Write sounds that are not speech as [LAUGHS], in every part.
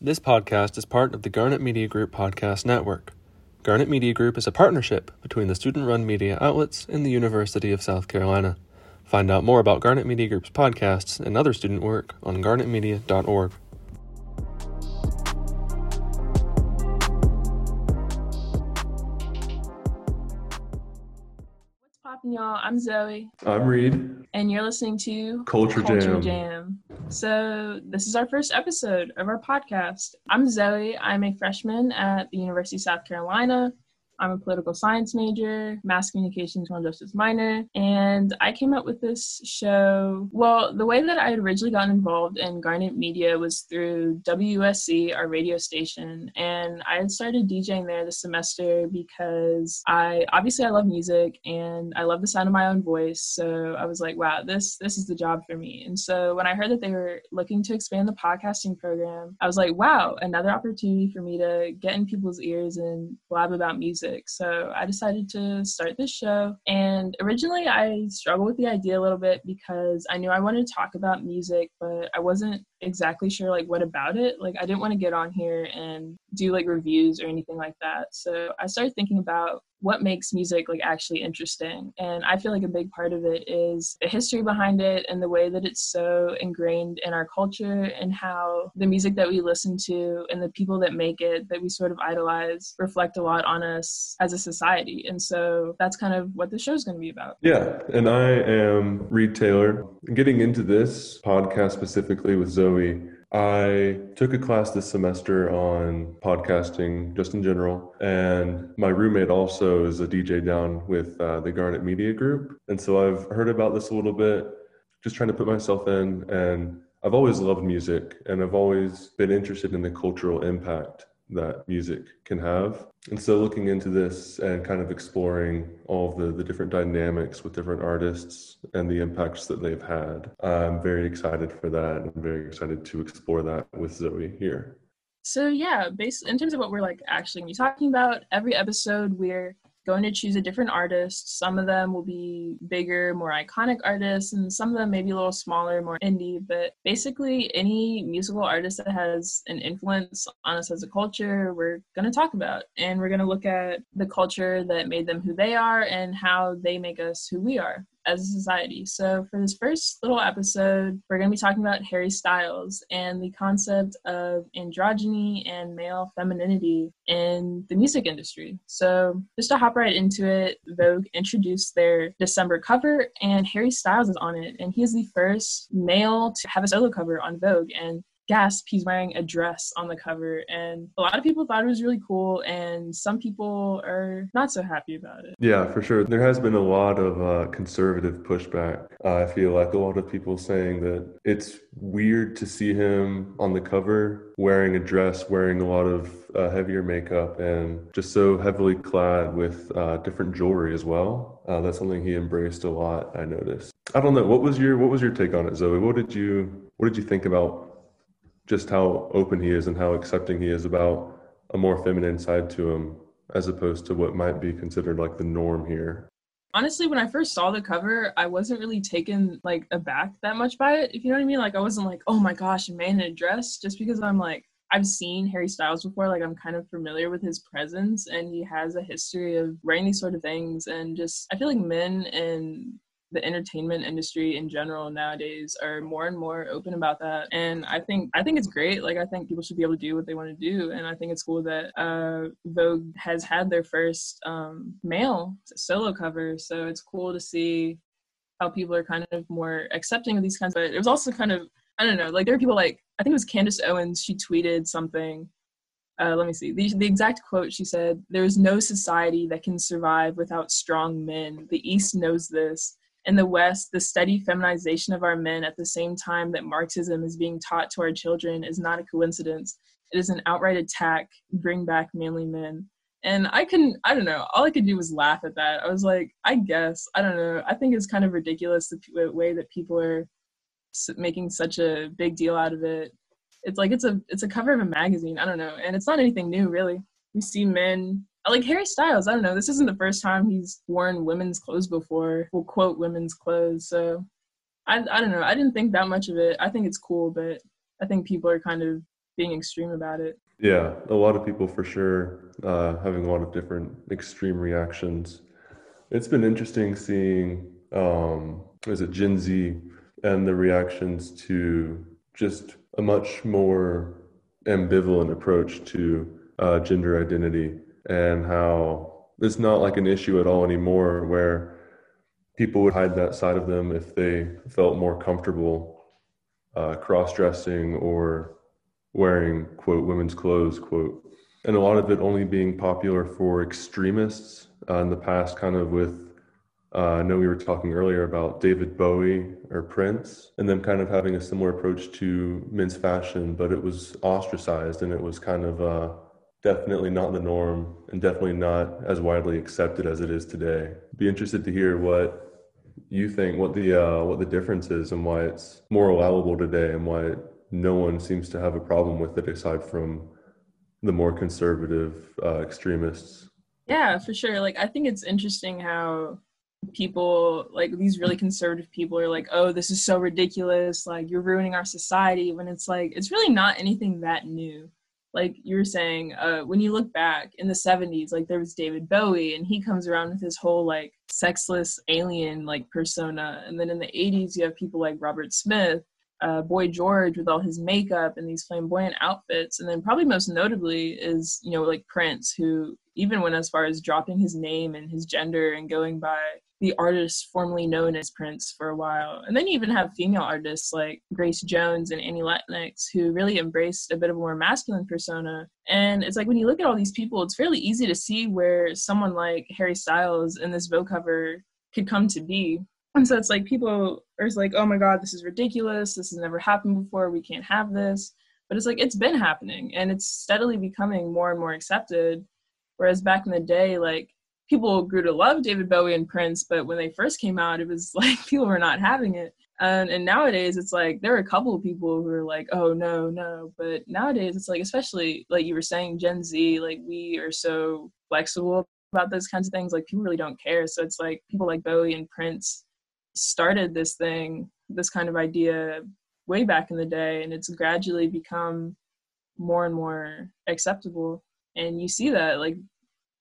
This podcast is part of the Garnet Media Group podcast network. Garnet Media Group is a partnership between the student run media outlets and the University of South Carolina. Find out more about Garnet Media Group's podcasts and other student work on garnetmedia.org. y'all? I'm Zoe, I'm Reed. and you're listening to Culture, Jam. Jam. So, this is our first episode of our podcast. I'm Zoe. I'm a freshman at the University of South Carolina. I'm a political science major, mass communications, criminal justice minor, and I came up with this show. Well, the way that I had originally gotten involved in Garnet Media was through WUSC, our radio station, and I had started DJing there this semester because I obviously I love music and I love the sound of my own voice. So I was like, wow, this this is the job for me. And so when I heard that they were looking to expand the podcasting program, I was like, wow, another opportunity for me to get in people's ears and blab about music. So I decided to start this show. And originally I struggled with the idea a little bit because I knew I wanted to talk about music, but I wasn't exactly sure like what about it. Like I didn't want to get on here and do like reviews or anything like that. So I started thinking about what makes music like actually interesting and i feel like a big part of it is the history behind it and the way that it's so ingrained in our culture and how the music that we listen to and the people that make it that we sort of idolize reflect a lot on us as a society and so that's kind of what the show's going to be about Yeah, and I am Reed Taylor. Getting into this podcast specifically with Zoe, I took a class this semester on podcasting just in general. And my roommate also is a DJ down with uh, the Garnet Media Group. And so I've heard about this a little bit, just trying to put myself in. And I've always loved music and I've always been interested in the cultural impact that music can have. And so looking into this and kind of exploring all of the, the different dynamics with different artists and the impacts that they've had, I'm very excited for that. I'm very excited to explore that with Zoe here. So yeah, based in terms of what we're like actually gonna be talking about, every episode we're going to choose a different artist. Some of them will be bigger, more iconic artists, and some of them maybe a little smaller, more indie. But basically, any musical artist that has an influence on us as a culture, we're going to talk about. And we're going to look at the culture that made them who they are and how they make us who we are as a society. So, for this first little episode, we're going to be talking about Harry Styles and the concept of androgyny and male femininity in the music industry. So, just to hop right into it, Vogue introduced their December cover, and Harry Styles is on it. And he is the first male to have a solo cover on Vogue. And gasp he's wearing a dress on the cover and a lot of people thought it was really cool and some people are not so happy about it Yeah, for sure. There has been a lot of uh, conservative pushback. Uh, I feel like a lot of people saying that it's weird to see him on the cover wearing a dress, wearing a lot of uh, heavier makeup, and just so heavily clad with uh, different jewelry as well. Uh, that's something he embraced a lot. I noticed. I don't know. What was your What was your take on it, Zoe? What did you What did you think about just how open he is and how accepting he is about a more feminine side to him, as opposed to what might be considered like the norm here? honestly when i first saw the cover i wasn't really taken like aback that much by it if you know what i mean like i wasn't like oh my gosh a man in a dress just because i'm like i've seen harry styles before like i'm kind of familiar with his presence and he has a history of wearing these sort of things and just i feel like men and the entertainment industry in general nowadays are more and more open about that. And i think i think it's great. Like i think people should be able to do what they want to do. And i think it's cool that uh vogue has had their first um male solo cover. So it's cool to see how people are kind of more accepting of these kinds but it was also kind of i don't know like there are people like i think it was candace owens she tweeted something. Uh, let me see. The, the exact quote she said there is no society that can survive without strong men. The east knows this in the West, the steady feminization of our men at the same time that Marxism is being taught to our children is not a coincidence. It is an outright attack. Bring back manly men. And I couldn't, I don't know, all I could do was laugh at that. I was like, I guess, I don't know. I think it's kind of ridiculous the way that people are making such a big deal out of it. It's like it's a it's a cover of a magazine. I don't know, and it's not anything new really. We see men like Harry Styles, I don't know. This isn't the first time he's worn women's clothes before. We'll quote women's clothes. So I I don't know. I didn't think that much of it. I think it's cool, but I think people are kind of being extreme about it. Yeah, a lot of people for sure uh, having a lot of different extreme reactions. It's been interesting seeing, um, is it Gen Z and the reactions to just a much more ambivalent approach to uh, gender identity and how it's not like an issue at all anymore where people would hide that side of them if they felt more comfortable uh, cross-dressing or wearing quote women's clothes quote. And a lot of it only being popular for extremists uh, in the past kind of with uh, I know we were talking earlier about David Bowie or Prince, and them kind of having a similar approach to men's fashion, but it was ostracized and it was kind of uh, definitely not the norm and definitely not as widely accepted as it is today. Be interested to hear what you think, what the uh, what the difference is, and why it's more allowable today, and why no one seems to have a problem with it aside from the more conservative uh, extremists. Yeah, for sure. Like I think it's interesting how people like these really conservative people are like oh this is so ridiculous like you're ruining our society when it's like it's really not anything that new like you were saying uh, when you look back in the 70s like there was david bowie and he comes around with his whole like sexless alien like persona. And then in the 80s you have people like robert smith uh, boy george with all his makeup and these flamboyant outfits. And then probably most notably is you know like prince who even went as far as dropping his name and his gender and going by the artist formerly known as Prince for a while. And then you even have female artists like Grace Jones and Annie Lennox who really embraced a bit of a more masculine persona. And it's like when you look at all these people, it's fairly easy to see where someone like Harry Styles in this Vogue cover could come to be. And so it's like people are like, oh my God, this is ridiculous. This has never happened before. We can't have this. But it's like, it's been happening and it's steadily becoming more and more accepted. Whereas back in the day, like people grew to love David Bowie and Prince, but when they first came out, it was [LAUGHS] like people were not having it. And, and nowadays, it's like there are a couple of people who are like, oh, no, no. But nowadays, it's like, especially like you were saying, Gen Z, like we are so flexible about those kinds of things. Like people really don't care. So it's like people like Bowie and Prince started this thing, this kind of idea way back in the day, and it's gradually become more and more acceptable. And you see that, like,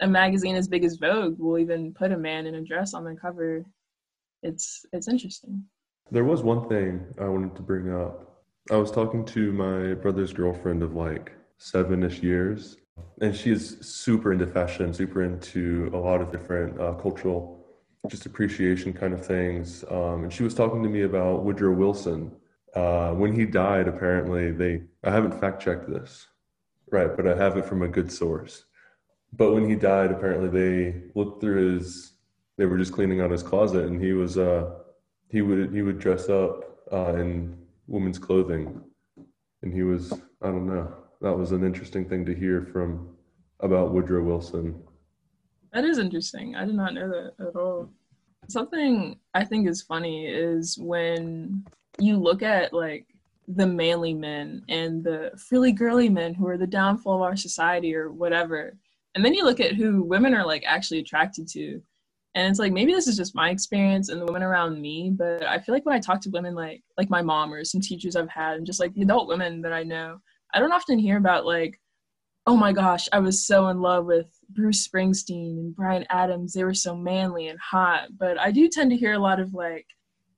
a magazine as big as Vogue will even put a man in a dress on the cover. It's it's interesting. There was one thing I wanted to bring up. I was talking to my brother's girlfriend of like seven-ish years, and she is super into fashion, super into a lot of different uh, cultural, just appreciation kind of things. Um, and she was talking to me about Woodrow Wilson. Uh, when he died, apparently they I haven't fact checked this, right? But I have it from a good source but when he died, apparently they looked through his. They were just cleaning out his closet, and he was uh, he would he would dress up uh, in women's clothing, and he was I don't know. That was an interesting thing to hear from about Woodrow Wilson. That is interesting. I did not know that at all. Something I think is funny is when you look at like the manly men and the frilly girly men who are the downfall of our society or whatever and then you look at who women are like actually attracted to. And it's like maybe this is just my experience and the women around me but i feel like when i talk to women like like my mom or some teachers i've had and just like the adult women that i know i don't often hear about like oh my gosh i was so in love with bruce springsteen and bryan adams. They were so manly and hot. But i do tend to hear a lot of like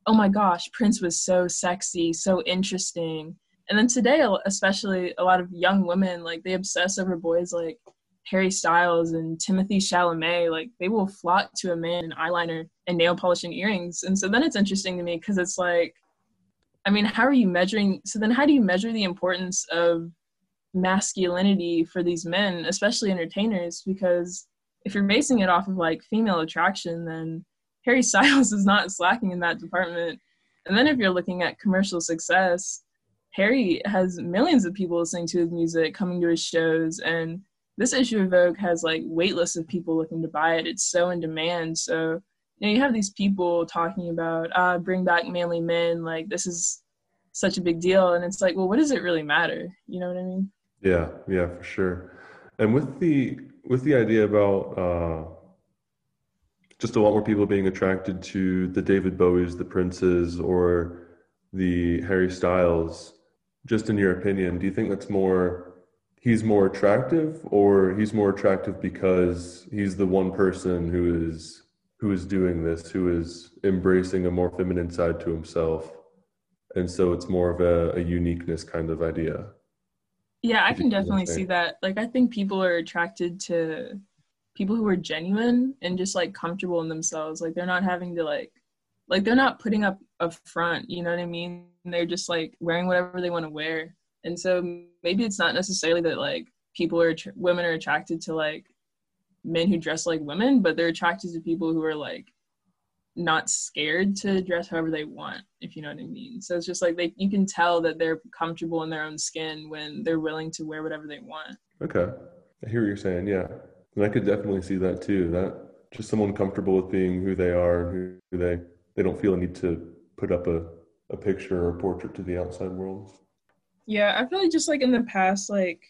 oh my gosh prince was so sexy so interesting. And then today especially a lot of young women like they obsess over boys like Harry Styles and Timothée Chalamet, like they will flock to a man in eyeliner and nail polish and earrings. And so then it's interesting to me because it's like, I mean, how are you measuring? So then how do you measure the importance of masculinity for these men, especially entertainers? Because if you're basing it off of like female attraction, then Harry [LAUGHS] Styles is not slacking in that department. And then if you're looking at commercial success, Harry has millions of people listening to his music, coming to his shows, and this issue of Vogue has like wait lists of people looking to buy it. It's so in demand. So you know, you have these people talking about uh, bring back manly men. Like this is such a big deal, and it's like, well, what does it really matter? You know what I mean? Yeah, yeah, for sure. And with the with the idea about uh, just a lot more people being attracted to the David Bowies, the Princes, or the Harry Styles, just in your opinion, do you think that's more he's more attractive or he's more attractive because he's the one person who is who is doing this, who is embracing a more feminine side to himself? And so it's more of a, a uniqueness kind of idea. Yeah, I can definitely see that. Like I think people are attracted to people who are genuine and just like comfortable in themselves. Like they're not having to like like they're not putting up a front, you know what I mean? They're just like wearing whatever they want to wear. And so maybe it's not necessarily that like people are women are attracted to like men who dress like women, but they're attracted to people who are like not scared to dress however they want, if you know what I mean. So it's just like they you can tell that they're comfortable in their own skin when they're willing to wear whatever they want. Okay. I hear what you're saying, yeah. And I could definitely see that too. That just someone comfortable with being who they are, who they they don't feel a need to put up a, a picture or a portrait to the outside world. Yeah, I feel like just like in the past like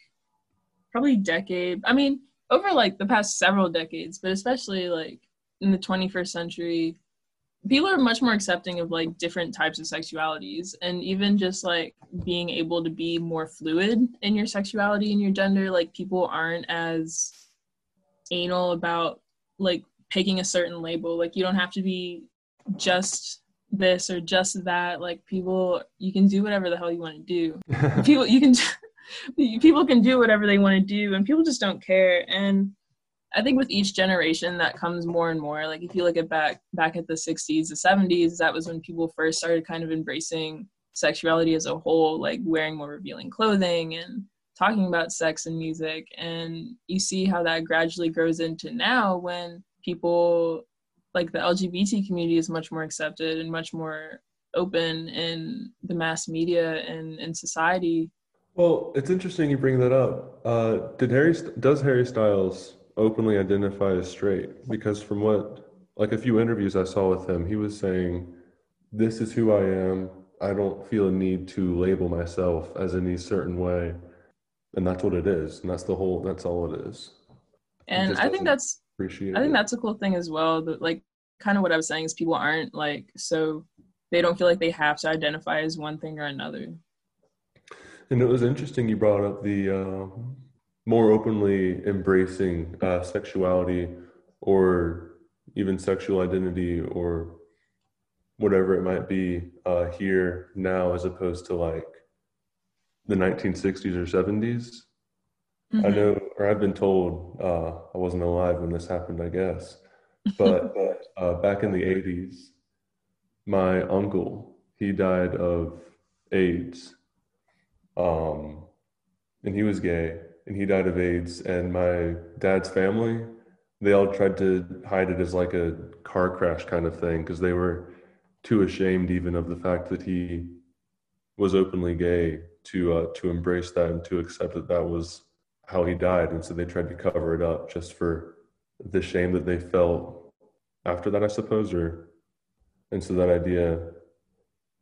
probably decade. I mean, over like the past several decades, but especially like in the 21st century, people are much more accepting of like different types of sexualities and even just like being able to be more fluid in your sexuality and your gender like people aren't as anal about like picking a certain label like you don't have to be just this or just that like people you can do whatever the hell you want to do [LAUGHS] people you can people can do whatever they want to do and people just don't care and I think with each generation that comes more and more. Like if you look at back back at the 60s, the 70s, that was when people first started kind of embracing sexuality as a whole, like wearing more revealing clothing and talking about sex and music. And you see how that gradually grows into now when people like the LGBT community is much more accepted and much more open in the mass media and in society. Well, it's interesting you bring that up. Uh, did Harry does Harry Styles openly identify as straight because from what like a few interviews I saw with him, he was saying, "This is who I am. I don't feel a need to label myself as any certain way." And that's what it is. And that's the whole that's all it is. And I think that's appreciate I think it. that's a cool thing as well. That like kind of what I was saying is people aren't like so they don't feel like they have to identify as one thing or another. And it was interesting you brought up the uh, more openly embracing uh, sexuality or even sexual identity or whatever it might be uh, here now as opposed to like the 1960s or 70s mm-hmm. i know or i've been told uh, i wasn't alive when this happened i guess but [LAUGHS] uh, back in the 80s my uncle he died of aids um, and he was gay and he died of AIDS. And my dad's family, they all tried to hide it as like a car crash kind of thing because they were too ashamed even of the fact that he was openly gay to uh, to embrace that and to accept that that was how he died. And so they tried to cover it up just for the shame that they felt after that, I suppose. Or and so that idea,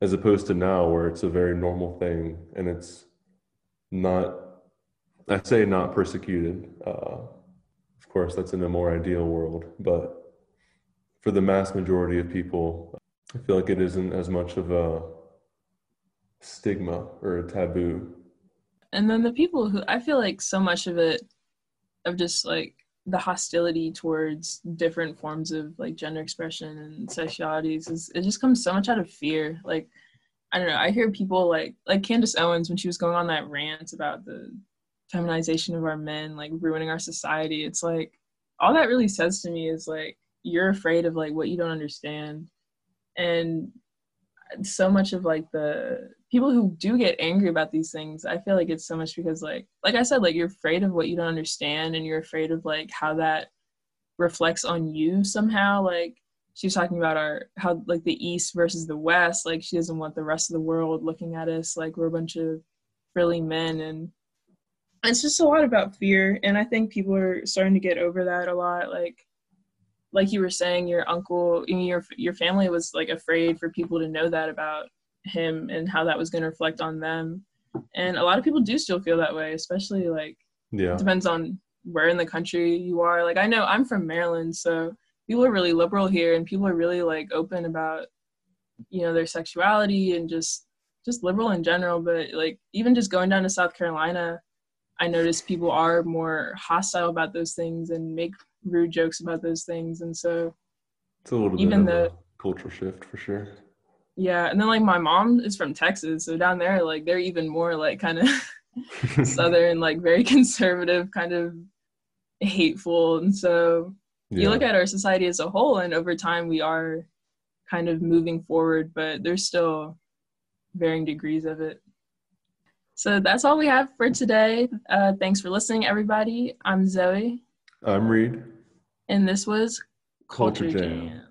as opposed to now, where it's a very normal thing and it's not I say not persecuted. Uh, of course, that's in a more ideal world, but for the mass majority of people, I feel like it isn't as much of a stigma or a taboo. And then the people who I feel like so much of it, of just like the hostility towards different forms of like gender expression and sexualities is it just comes so much out of fear. Like I don't know, I hear people like like Candace Owens when she was going on that rant about the feminization of our men like ruining our society it's like all that really says to me is like you're afraid of like what you don't understand and so much of like the people who do get angry about these things i feel like it's so much because like like i said like you're afraid of what you don't understand and you're afraid of like how that reflects on you somehow. Like she's talking about our how like the east versus the west like she doesn't want the rest of the world looking at us like we're a bunch of frilly men. And it's just a lot about fear. And i think people are starting to get over that a lot. Like like you were saying your uncle your your family was like afraid for people to know that about him and how that was going to reflect on them and a lot of people do still feel that way especially like yeah depends on where in the country you are like i know i'm from maryland so people are really liberal here and people are really like open about you know their sexuality and just just liberal in general, but like even just going down to South Carolina, I noticed people are more hostile about those things and make rude jokes about those things. And so It's a little Even bit of the- a cultural shift for sure. Yeah, and then like my mom is from Texas, so down there like they're even more like kind of [LAUGHS] southern, like very conservative, kind of hateful. And so you look at our society as a whole and over time we are kind of moving forward but there's still varying degrees of it so that's all we have for today uh, thanks for listening everybody i'm zoe I'm Reed. and this was Culture culture Jam. jam